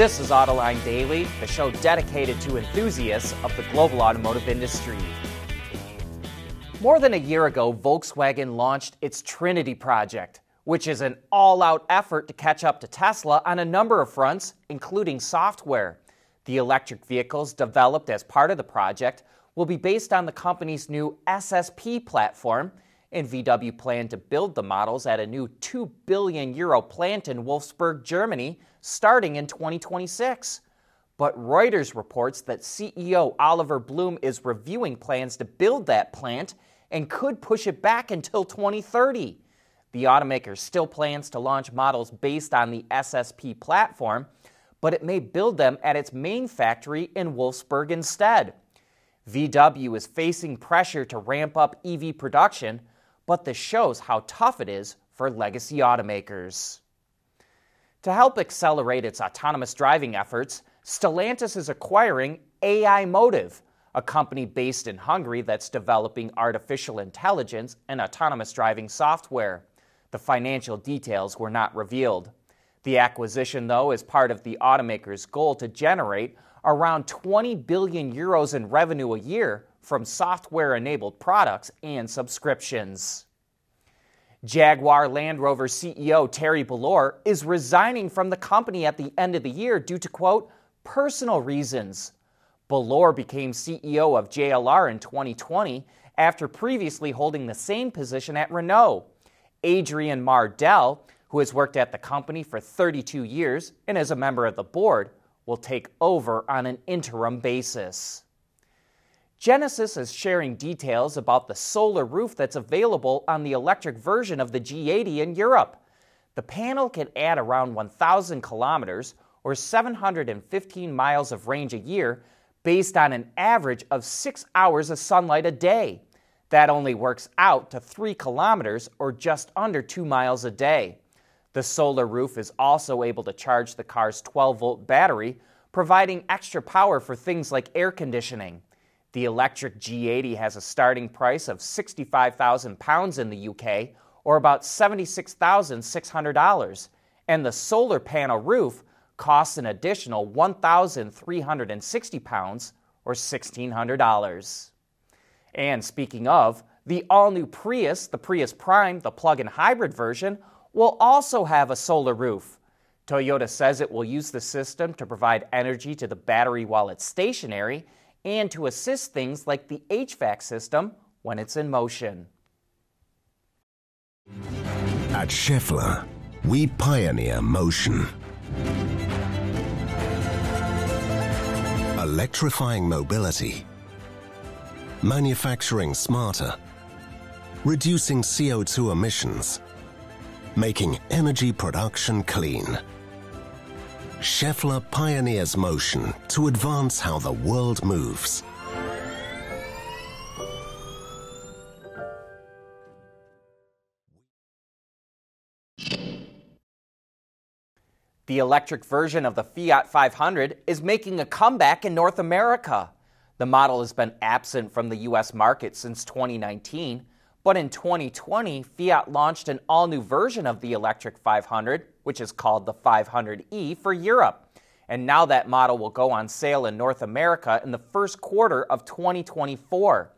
This is Autoline Daily, the show dedicated to enthusiasts of the global automotive industry. More than a year ago, Volkswagen launched its Trinity project, which is an all out effort to catch up to Tesla on a number of fronts, including software. The electric vehicles developed as part of the project will be based on the company's new SSP platform, and VW planned to build the models at a new 2 billion euro plant in Wolfsburg, Germany, starting in 2026. But Reuters reports that CEO Oliver Blume is reviewing plans to build that plant and could push it back until 2030. The automaker still plans to launch models based on the SSP platform, but it may build them at its main factory in Wolfsburg instead. VW is facing pressure to ramp up EV production, but this shows how tough it is for legacy automakers. To help accelerate its autonomous driving efforts, Stellantis is acquiring aiMotive, a company based in Hungary that's developing artificial intelligence and autonomous driving software. The financial details were not revealed. The acquisition, though, is part of the automaker's goal to generate around 20 billion euros in revenue a year from software enabled products and subscriptions. Jaguar Land Rover CEO Thierry Bolloré is resigning from the company at the end of the year due to, quote, personal reasons. Bolloré became CEO of JLR in 2020 after previously holding the same position at Renault. Adrian Mardell, who has worked at the company for 32 years and is a member of the board, will take over on an interim basis. Genesis is sharing details about the solar roof that's available on the electric version of the G80 in Europe. The panel can add around 1,000 kilometers or 715 miles of range a year based on an average of six hours of sunlight a day. That only works out to three kilometers or just under two miles a day. The solar roof is also able to charge the car's 12 volt battery, providing extra power for things like air conditioning. The electric G80 has a starting price of £65,000 in the UK, or about $76,600, and the solar panel roof costs an additional £1,360 or $1,600. And speaking of, the all new Prius, the Prius Prime, the plug in hybrid version, will also have a solar roof. Toyota says it will use the system to provide energy to the battery while it's stationary and to assist things like the HVAC system when it's in motion. At Schaeffler, we pioneer motion electrifying mobility, manufacturing smarter, reducing CO2 emissions, making energy production clean. Schaeffler pioneers motion to advance how the world moves. The electric version of the Fiat 500 is making a comeback in North America. The model has been absent from the U.S. market since 2019, but in 2020, Fiat launched an all new version of the electric 500, which is called the 500e for Europe. And now that model will go on sale in North America in the first quarter of 2024.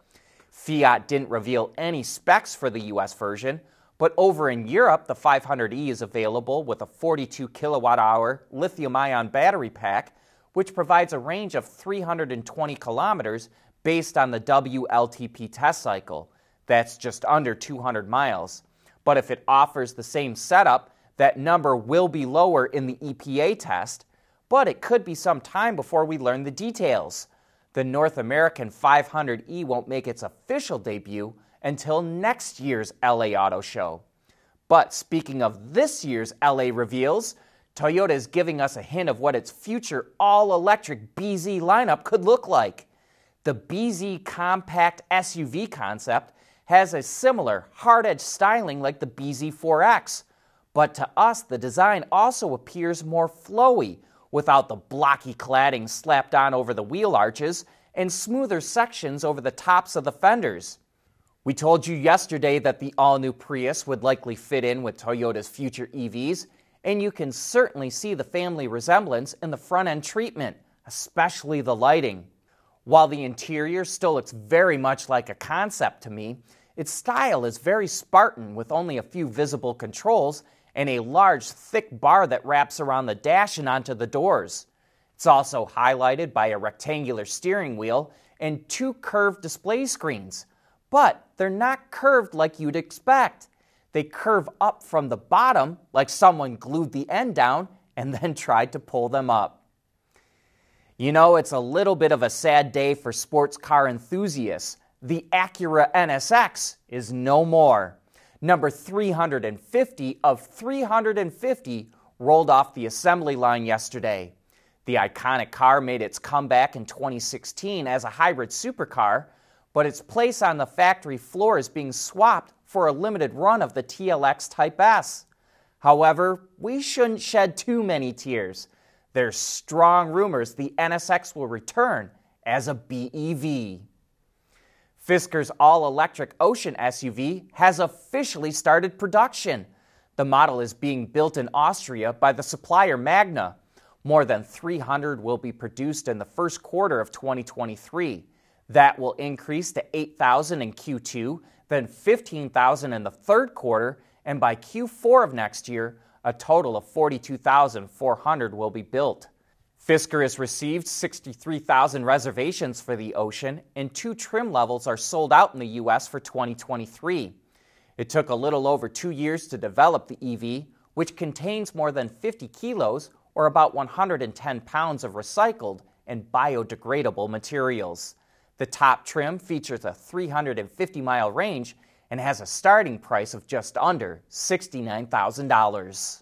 Fiat didn't reveal any specs for the US version, but over in Europe, the 500e is available with a 42 kilowatt hour lithium ion battery pack, which provides a range of 320 kilometers based on the WLTP test cycle. That's just under 200 miles. But if it offers the same setup, that number will be lower in the EPA test, but it could be some time before we learn the details. The North American 500e won't make its official debut until next year's LA Auto Show. But speaking of this year's LA reveals, Toyota is giving us a hint of what its future all electric BZ lineup could look like. The BZ compact SUV concept has a similar hard edge styling like the BZ4X, but to us, the design also appears more flowy without the blocky cladding slapped on over the wheel arches and smoother sections over the tops of the fenders. We told you yesterday that the all new Prius would likely fit in with Toyota's future EVs, and you can certainly see the family resemblance in the front end treatment, especially the lighting. While the interior still looks very much like a concept to me, its style is very Spartan with only a few visible controls and a large, thick bar that wraps around the dash and onto the doors. It's also highlighted by a rectangular steering wheel and two curved display screens, but they're not curved like you'd expect. They curve up from the bottom like someone glued the end down and then tried to pull them up. You know, it's a little bit of a sad day for sports car enthusiasts. The Acura NSX is no more. Number 350 of 350 rolled off the assembly line yesterday. The iconic car made its comeback in 2016 as a hybrid supercar, but its place on the factory floor is being swapped for a limited run of the TLX Type S. However, we shouldn't shed too many tears. There's strong rumors the NSX will return as a BEV. Fisker's all electric Ocean SUV has officially started production. The model is being built in Austria by the supplier Magna. More than 300 will be produced in the first quarter of 2023. That will increase to 8,000 in Q2, then 15,000 in the third quarter, and by Q4 of next year, a total of 42,400 will be built. Fisker has received 63,000 reservations for the Ocean, and two trim levels are sold out in the U.S. for 2023. It took a little over two years to develop the EV, which contains more than 50 kilos or about 110 pounds of recycled and biodegradable materials. The top trim features a 350 mile range and has a starting price of just under $69,000.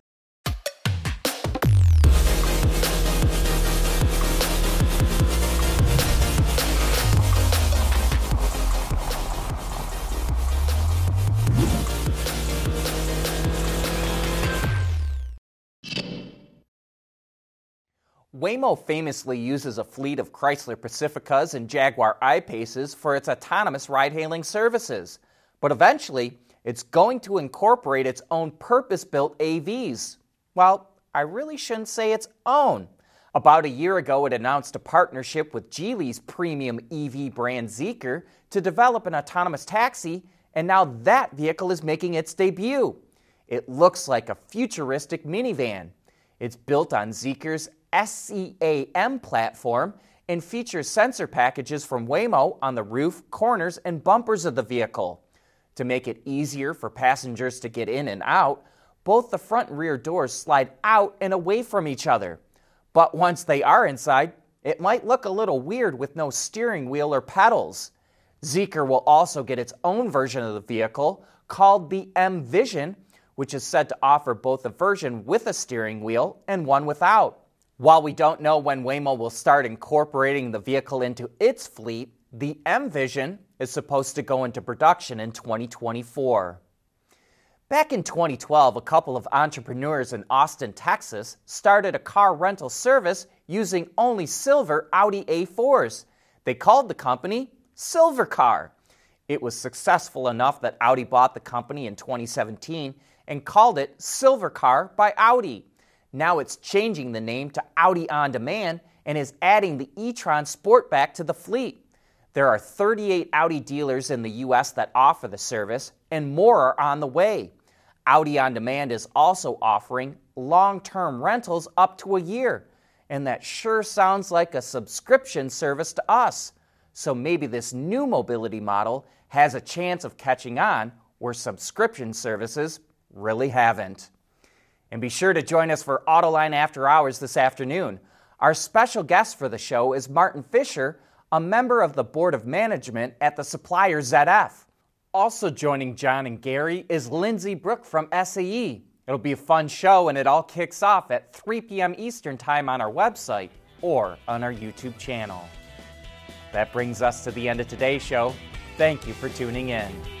Waymo famously uses a fleet of Chrysler Pacificas and Jaguar I-Paces for its autonomous ride-hailing services. But eventually, it's going to incorporate its own purpose-built AVs. Well, I really shouldn't say its own. About a year ago, it announced a partnership with Geely's premium EV brand Zeekr to develop an autonomous taxi, and now that vehicle is making its debut. It looks like a futuristic minivan. It's built on Zeekr's SEA-M platform and features sensor packages from Waymo on the roof, corners, and bumpers of the vehicle. To make it easier for passengers to get in and out, both the front and rear doors slide out and away from each other. But once they are inside, it might look a little weird with no steering wheel or pedals. Zeekr will also get its own version of the vehicle called the M Vision, which is said to offer both a version with a steering wheel and one without. While we don't know when Waymo will start incorporating the vehicle into its fleet, the M Vision is supposed to go into production in 2024. Back in 2012, a couple of entrepreneurs in Austin, Texas, started a car rental service using only silver Audi A4s. They called the company Silvercar. It was successful enough that Audi bought the company in 2017 and called it Silvercar by Audi. Now it's changing the name to Audi On Demand and is adding the e-tron Sportback to the fleet. There are 38 Audi dealers in the US that offer the service, and more are on the way. Audi On Demand is also offering long term rentals up to a year, and that sure sounds like a subscription service to us. So maybe this new mobility model has a chance of catching on where subscription services really haven't. And be sure to join us for Autoline After Hours this afternoon. Our special guest for the show is Martin Fischer, a member of the Board of Management at the supplier ZF. Also joining John and Gary is Lindsay Brooke from SAE. It'll be a fun show, and it all kicks off at 3 p.m. Eastern Time on our website or on our YouTube channel. That brings us to the end of today's show. Thank you for tuning in.